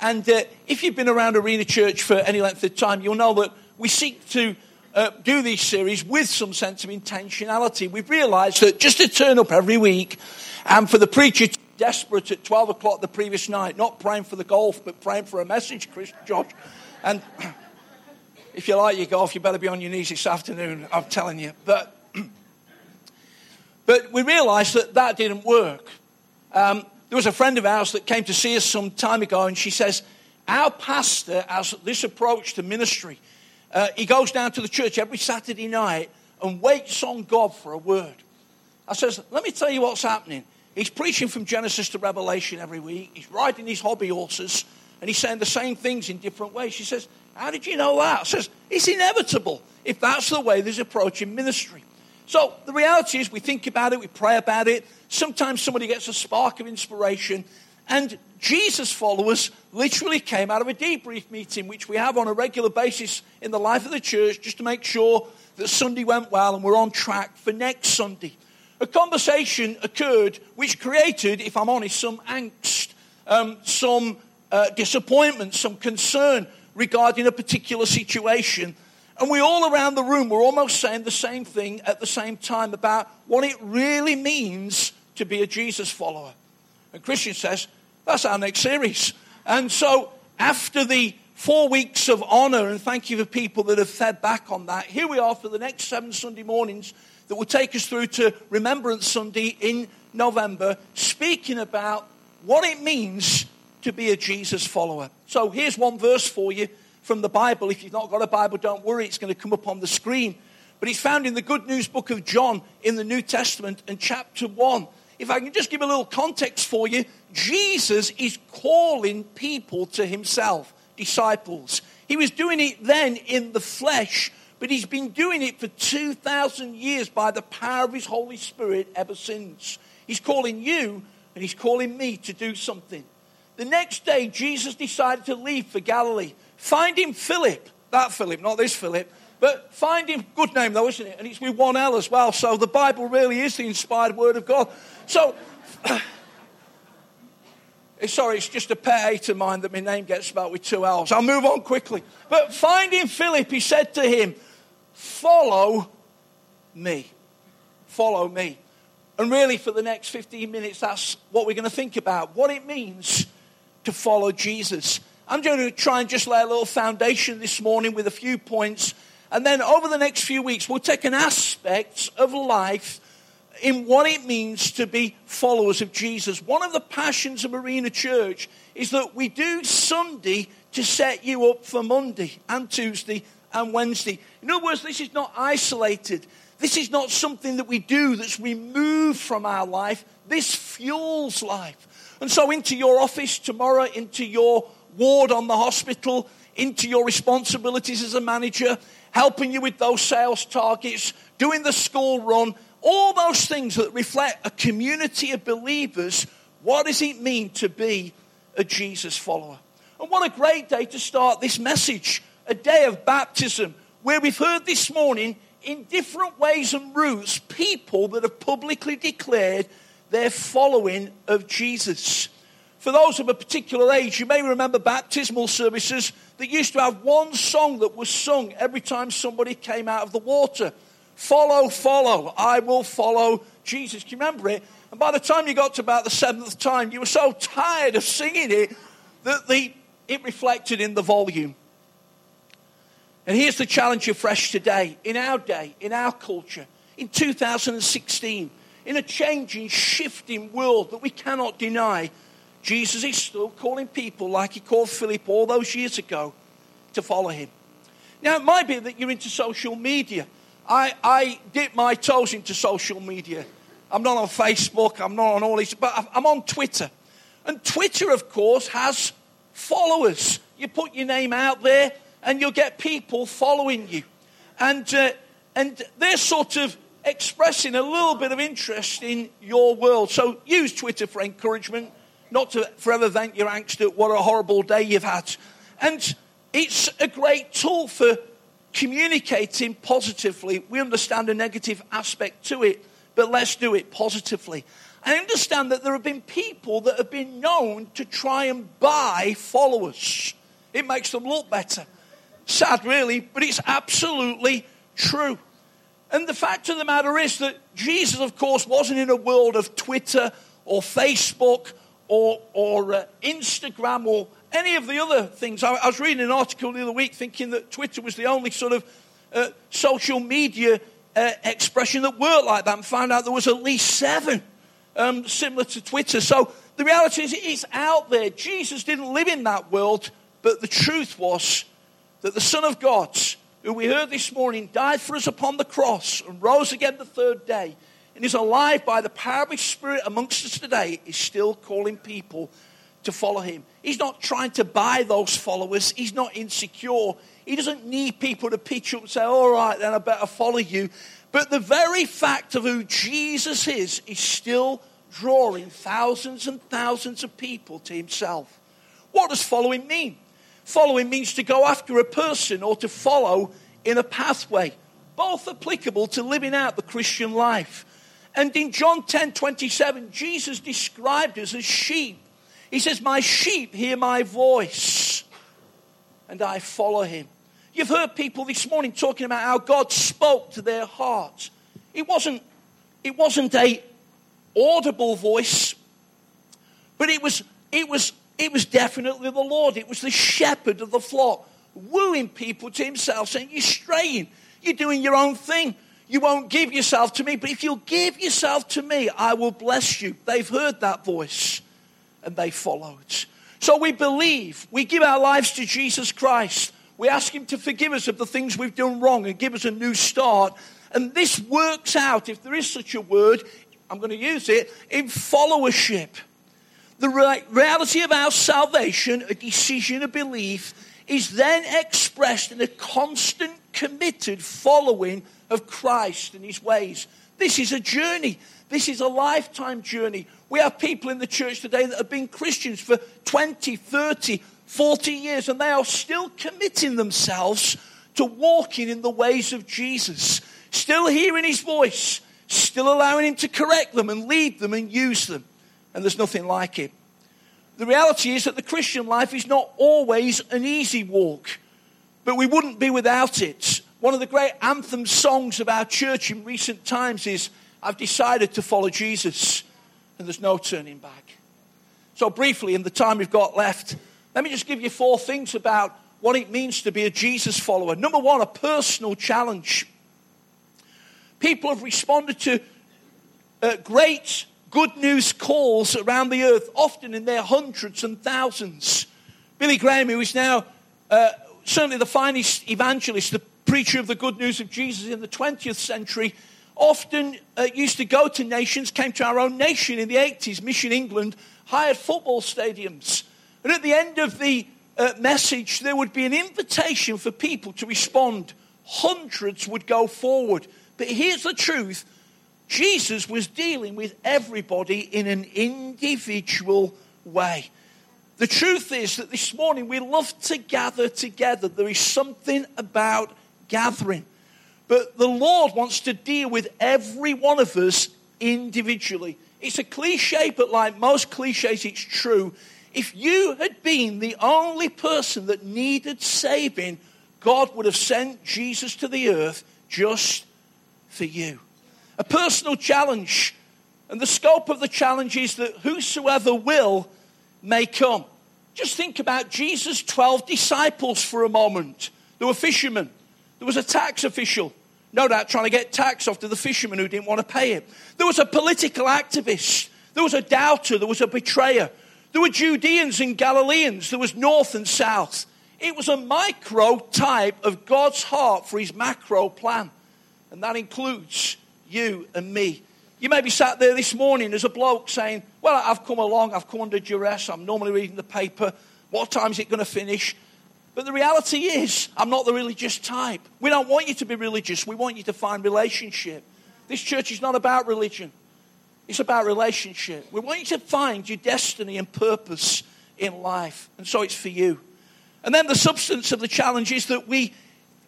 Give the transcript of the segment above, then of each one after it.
And uh, if you've been around Arena Church for any length of time, you'll know that we seek to uh, do these series with some sense of intentionality. We've realized that just to turn up every week and for the preacher to be desperate at 12 o'clock the previous night, not praying for the golf, but praying for a message, Chris George. And if you like your golf, you better be on your knees this afternoon, I'm telling you. But, but we realized that that didn't work. Um, there was a friend of ours that came to see us some time ago, and she says, Our pastor has this approach to ministry. Uh, he goes down to the church every Saturday night and waits on God for a word. I says, Let me tell you what's happening. He's preaching from Genesis to Revelation every week. He's riding his hobby horses and he's saying the same things in different ways. She says, How did you know that? I says, It's inevitable if that's the way there's approaching ministry. So the reality is, we think about it, we pray about it. Sometimes somebody gets a spark of inspiration. And Jesus followers literally came out of a debrief meeting, which we have on a regular basis in the life of the church, just to make sure that Sunday went well and we're on track for next Sunday a conversation occurred which created, if I'm honest, some angst, um, some uh, disappointment, some concern regarding a particular situation. And we all around the room were almost saying the same thing at the same time about what it really means to be a Jesus follower. And Christian says, that's our next series. And so after the four weeks of honor, and thank you for people that have fed back on that, here we are for the next seven Sunday mornings that will take us through to Remembrance Sunday in November, speaking about what it means to be a Jesus follower. So here's one verse for you from the Bible. If you've not got a Bible, don't worry, it's going to come up on the screen. But it's found in the Good News book of John in the New Testament and chapter 1. If I can just give a little context for you, Jesus is calling people to himself, disciples. He was doing it then in the flesh but he's been doing it for 2,000 years by the power of his Holy Spirit ever since. He's calling you and he's calling me to do something. The next day, Jesus decided to leave for Galilee. Finding Philip, that Philip, not this Philip, but find him, good name though, isn't it? And it's with one L as well. So the Bible really is the inspired word of God. So, eh, sorry, it's just a pet hate of mine that my name gets spelled with two L's. I'll move on quickly. But finding Philip, he said to him, Follow me. Follow me. And really, for the next 15 minutes, that's what we're going to think about what it means to follow Jesus. I'm going to try and just lay a little foundation this morning with a few points. And then over the next few weeks, we'll take an aspect of life in what it means to be followers of Jesus. One of the passions of Arena Church is that we do Sunday to set you up for Monday and Tuesday and Wednesday. In other words, this is not isolated. This is not something that we do that's removed from our life. This fuels life. And so, into your office tomorrow, into your ward on the hospital, into your responsibilities as a manager, helping you with those sales targets, doing the school run, all those things that reflect a community of believers. What does it mean to be a Jesus follower? And what a great day to start this message a day of baptism where we've heard this morning in different ways and routes people that have publicly declared their following of Jesus. For those of a particular age, you may remember baptismal services that used to have one song that was sung every time somebody came out of the water. Follow, follow, I will follow Jesus. Can you remember it? And by the time you got to about the seventh time, you were so tired of singing it that the, it reflected in the volume. And here's the challenge afresh today, in our day, in our culture, in 2016, in a changing, shifting world that we cannot deny. Jesus is still calling people like he called Philip all those years ago to follow him. Now, it might be that you're into social media. I, I dip my toes into social media. I'm not on Facebook, I'm not on all these, but I'm on Twitter. And Twitter, of course, has followers. You put your name out there, and you'll get people following you. And, uh, and they're sort of expressing a little bit of interest in your world. So use Twitter for encouragement, not to forever vent your angst at what a horrible day you've had. And it's a great tool for communicating positively. We understand a negative aspect to it, but let's do it positively. I understand that there have been people that have been known to try and buy followers. It makes them look better. Sad, really, but it's absolutely true. And the fact of the matter is that Jesus, of course, wasn't in a world of Twitter or Facebook or, or uh, Instagram or any of the other things. I, I, was reading an article the other week thinking that Twitter was the only sort of uh, social media uh, expression that worked like that and found out there was at least seven um, similar to Twitter. So the reality is it's out there. Jesus didn't live in that world, but the truth was that the Son of God, who we heard this morning, died for us upon the cross and rose again the third day and is alive by the power of his Spirit amongst us today, is still calling people to follow him. He's not trying to buy those followers. He's not insecure. He doesn't need people to pitch up and say, all right, then I better follow you. But the very fact of who Jesus is is still drawing thousands and thousands of people to himself. What does following mean? Following means to go after a person or to follow in a pathway, both applicable to living out the Christian life. And in John 10 27, Jesus described us as sheep. He says, My sheep hear my voice, and I follow him. You've heard people this morning talking about how God spoke to their hearts. It wasn't, it wasn't a audible voice, but it was, it was, it was definitely the Lord. It was the shepherd of the flock, wooing people to himself, saying, You're straying, you're doing your own thing. You won't give yourself to me, but if you'll give yourself to me, I will bless you. They've heard that voice and they followed. So we believe, we give our lives to Jesus Christ. We ask Him to forgive us of the things we've done wrong and give us a new start. And this works out, if there is such a word, I'm going to use it, in followership. The reality of our salvation, a decision, a belief, is then expressed in a constant, committed following of Christ and his ways. This is a journey. This is a lifetime journey. We have people in the church today that have been Christians for 20, 30, 40 years, and they are still committing themselves to walking in the ways of Jesus, still hearing his voice, still allowing him to correct them and lead them and use them. And there's nothing like it. The reality is that the Christian life is not always an easy walk, but we wouldn't be without it. One of the great anthem songs of our church in recent times is I've decided to follow Jesus and there's no turning back. So, briefly, in the time we've got left, let me just give you four things about what it means to be a Jesus follower. Number one, a personal challenge. People have responded to uh, great good news calls around the earth, often in their hundreds and thousands. Billy Graham, who is now uh, certainly the finest evangelist, the preacher of the good news of Jesus in the 20th century, often uh, used to go to nations, came to our own nation in the 80s, Mission England, hired football stadiums. And at the end of the uh, message, there would be an invitation for people to respond. Hundreds would go forward. But here's the truth Jesus was dealing with everybody in an individual way. The truth is that this morning we love to gather together. There is something about gathering. But the Lord wants to deal with every one of us individually. It's a cliche, but like most cliches, it's true. If you had been the only person that needed saving, God would have sent Jesus to the earth just for you. A personal challenge. And the scope of the challenge is that whosoever will may come. Just think about Jesus' 12 disciples for a moment. There were fishermen. There was a tax official, no doubt trying to get tax off to the fishermen who didn't want to pay it. There was a political activist. There was a doubter. There was a betrayer. There were Judeans and Galileans. There was north and south. It was a micro type of God's heart for his macro plan. And that includes you and me. You may be sat there this morning as a bloke saying, Well, I've come along, I've come under duress, I'm normally reading the paper. What time is it going to finish? But the reality is, I'm not the religious type. We don't want you to be religious, we want you to find relationship. This church is not about religion, it's about relationship. We want you to find your destiny and purpose in life. And so it's for you. And then the substance of the challenge is that we,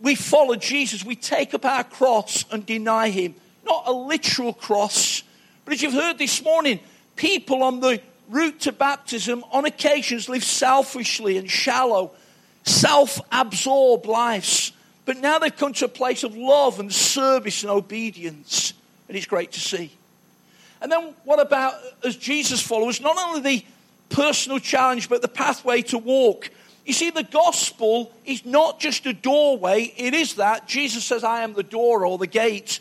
we follow Jesus, we take up our cross and deny him. Not a literal cross, But as you've heard this morning, people on the route to baptism on occasions live selfishly and shallow, self absorbed lives. But now they've come to a place of love and service and obedience. And it's great to see. And then what about as Jesus followers? Not only the personal challenge, but the pathway to walk. You see, the gospel is not just a doorway, it is that. Jesus says, I am the door or the gate.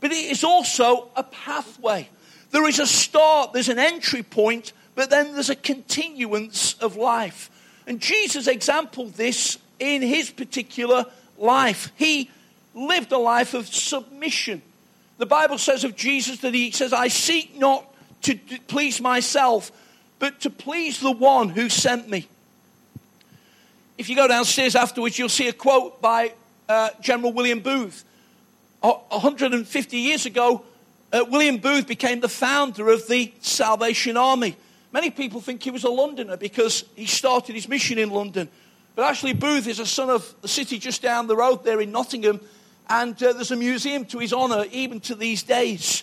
But it is also a pathway. There is a start, there's an entry point, but then there's a continuance of life. And Jesus exampled this in his particular life. He lived a life of submission. The Bible says of Jesus that he says, I seek not to please myself, but to please the one who sent me. If you go downstairs afterwards, you'll see a quote by uh, General William Booth. 150 years ago, uh, William Booth became the founder of the Salvation Army. Many people think he was a Londoner because he started his mission in London. But actually, Booth is a son of the city just down the road there in Nottingham, and uh, there's a museum to his honour even to these days.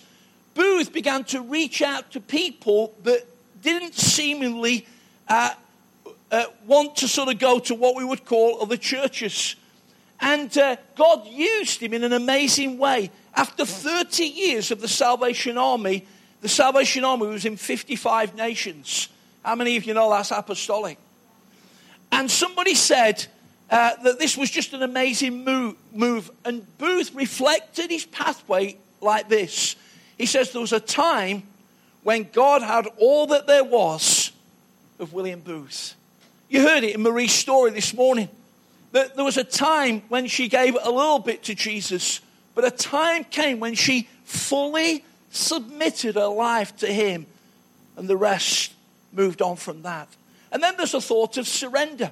Booth began to reach out to people that didn't seemingly uh, uh, want to sort of go to what we would call other churches. And uh, God used him in an amazing way. After 30 years of the Salvation Army, the Salvation Army was in 55 nations. How many of you know that's apostolic? And somebody said uh, that this was just an amazing move, move. And Booth reflected his pathway like this. He says there was a time when God had all that there was of William Booth. You heard it in Marie's story this morning. That there was a time when she gave a little bit to Jesus, but a time came when she fully submitted her life to Him, and the rest moved on from that. And then there's a thought of surrender.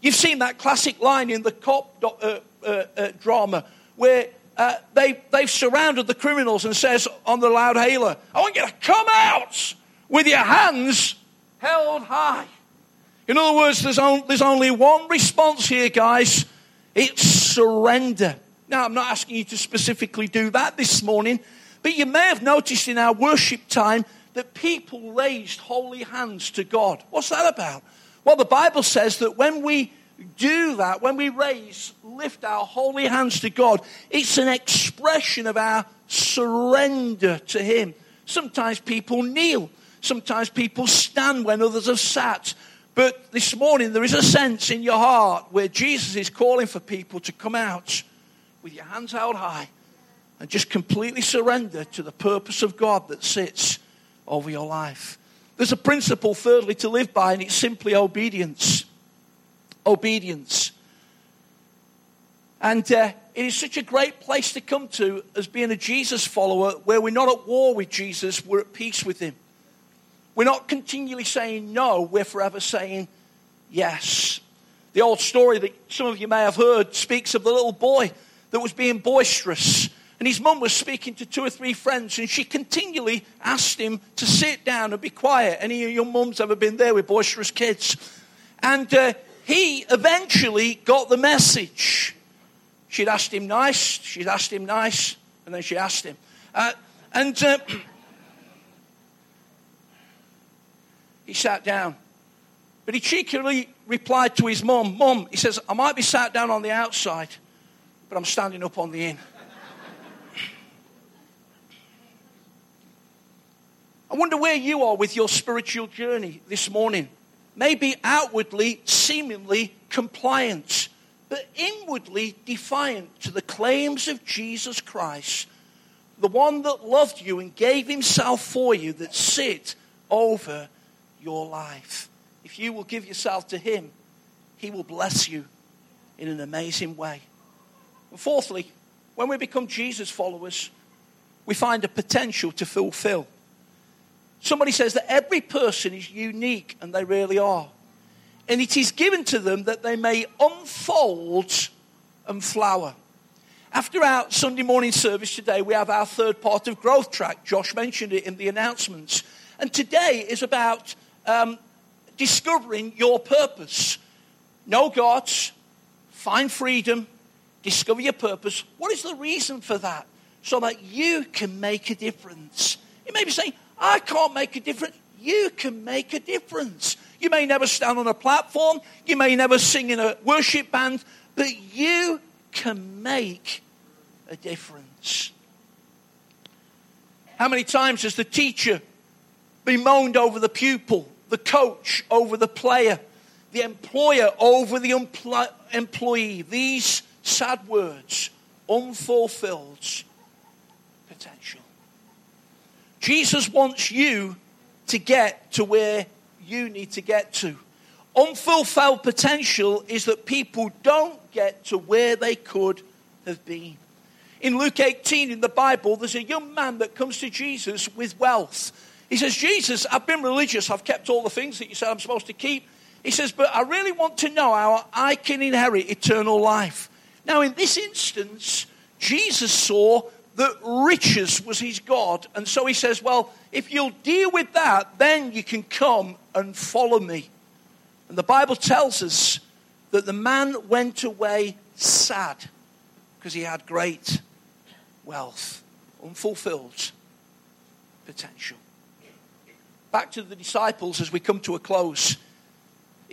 You've seen that classic line in the cop uh, uh, uh, drama where uh, they, they've surrounded the criminals and says on the loud hailer, I want you to come out with your hands held high. In other words, there's, on, there's only one response here, guys. It's surrender. Now, I'm not asking you to specifically do that this morning, but you may have noticed in our worship time that people raised holy hands to God. What's that about? Well, the Bible says that when we do that, when we raise, lift our holy hands to God, it's an expression of our surrender to Him. Sometimes people kneel, sometimes people stand when others have sat. But this morning, there is a sense in your heart where Jesus is calling for people to come out with your hands held high and just completely surrender to the purpose of God that sits over your life. There's a principle, thirdly, to live by, and it's simply obedience. Obedience. And uh, it is such a great place to come to as being a Jesus follower where we're not at war with Jesus, we're at peace with Him. We're not continually saying no, we're forever saying yes. The old story that some of you may have heard speaks of the little boy that was being boisterous and his mum was speaking to two or three friends, and she continually asked him to sit down and be quiet. Any of your mums ever been there with boisterous kids? And uh, he eventually got the message. She'd asked him nice, she'd asked him nice, and then she asked him. Uh, and uh, he sat down. But he cheekily replied to his mum, Mum, he says, I might be sat down on the outside, but I'm standing up on the in. I wonder where you are with your spiritual journey this morning. Maybe outwardly, seemingly compliant, but inwardly defiant to the claims of Jesus Christ, the one that loved you and gave himself for you, that sit over your life. If you will give yourself to him, he will bless you in an amazing way. Fourthly, when we become Jesus followers, we find a potential to fulfill Somebody says that every person is unique, and they really are. And it is given to them that they may unfold and flower. After our Sunday morning service today, we have our third part of Growth Track. Josh mentioned it in the announcements. And today is about um, discovering your purpose. Know God, find freedom, discover your purpose. What is the reason for that? So that you can make a difference You may be saying, I can't make a difference. You can make a difference. You may never stand on a platform, you may never sing in a worship band, but you can make a difference. How many times has the teacher bemoaned over the pupil, the coach over the player, the employer over the employee? These sad words, unfulfilled potential. Jesus wants you to get to where you need to get to. Unfulfilled potential is that people don't get to where they could have been. In Luke 18 in the Bible, there's a young man that comes to Jesus with wealth. He says, Jesus, I've been religious. I've kept all the things that you said I'm supposed to keep. He says, but I really want to know how I can inherit eternal life. Now, in this instance, Jesus saw that riches was his God. And so he says, Well, if you'll deal with that, then you can come and follow me. And the Bible tells us that the man went away sad because he had great wealth, unfulfilled potential. Back to the disciples as we come to a close.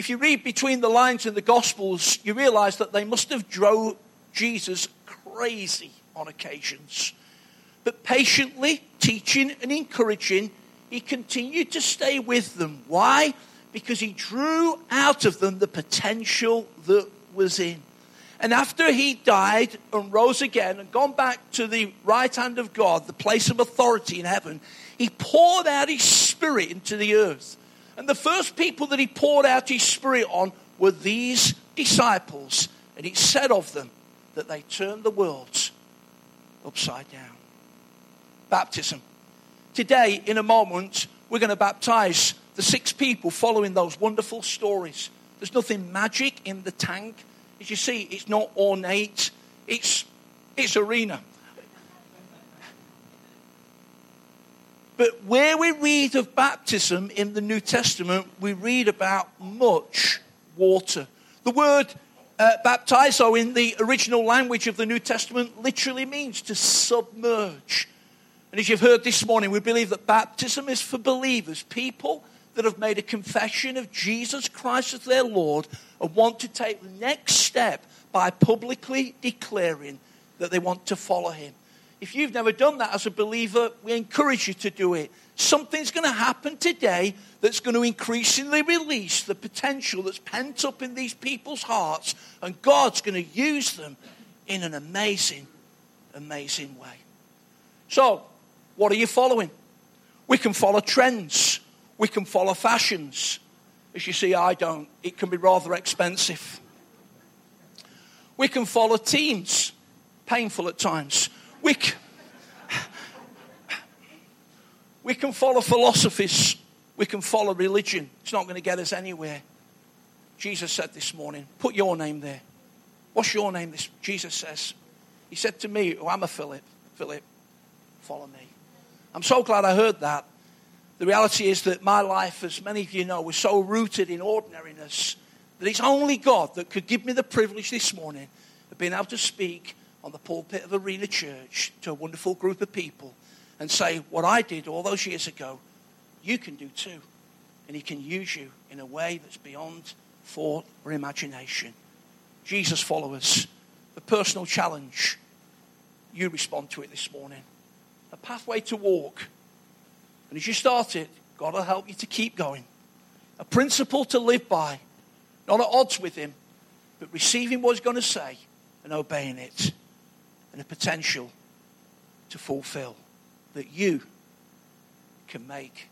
If you read between the lines in the Gospels, you realize that they must have drove Jesus crazy on occasions. But patiently teaching and encouraging, he continued to stay with them. Why? Because he drew out of them the potential that was in. And after he died and rose again and gone back to the right hand of God, the place of authority in heaven, he poured out his spirit into the earth. And the first people that he poured out his spirit on were these disciples. And it said of them that they turned the world upside down. Baptism. Today, in a moment, we're going to baptize the six people following those wonderful stories. There's nothing magic in the tank. As you see, it's not ornate, it's, it's arena. But where we read of baptism in the New Testament, we read about much water. The word uh, baptizo in the original language of the New Testament literally means to submerge. And as you've heard this morning, we believe that baptism is for believers, people that have made a confession of Jesus Christ as their Lord and want to take the next step by publicly declaring that they want to follow Him. If you've never done that as a believer, we encourage you to do it. Something's going to happen today that's going to increasingly release the potential that's pent up in these people's hearts, and God's going to use them in an amazing, amazing way. So, what are you following? We can follow trends, we can follow fashions. As you see, I don't. It can be rather expensive. We can follow teams, painful at times. We can, we can follow philosophies. We can follow religion. It's not going to get us anywhere. Jesus said this morning, put your name there. What's your name? This Jesus says. He said to me, Oh, I'm a Philip. Philip, follow me. I'm so glad I heard that. The reality is that my life, as many of you know, was so rooted in ordinariness that it's only God that could give me the privilege this morning of being able to speak on the pulpit of Arena Church to a wonderful group of people and say, What I did all those years ago, you can do too. And He can use you in a way that's beyond thought or imagination. Jesus followers, the personal challenge, you respond to it this morning. A pathway to walk. And as you start it, God will help you to keep going. A principle to live by, not at odds with Him, but receiving what He's going to say and obeying it and a potential to fulfill that you can make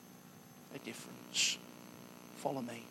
a difference. Follow me.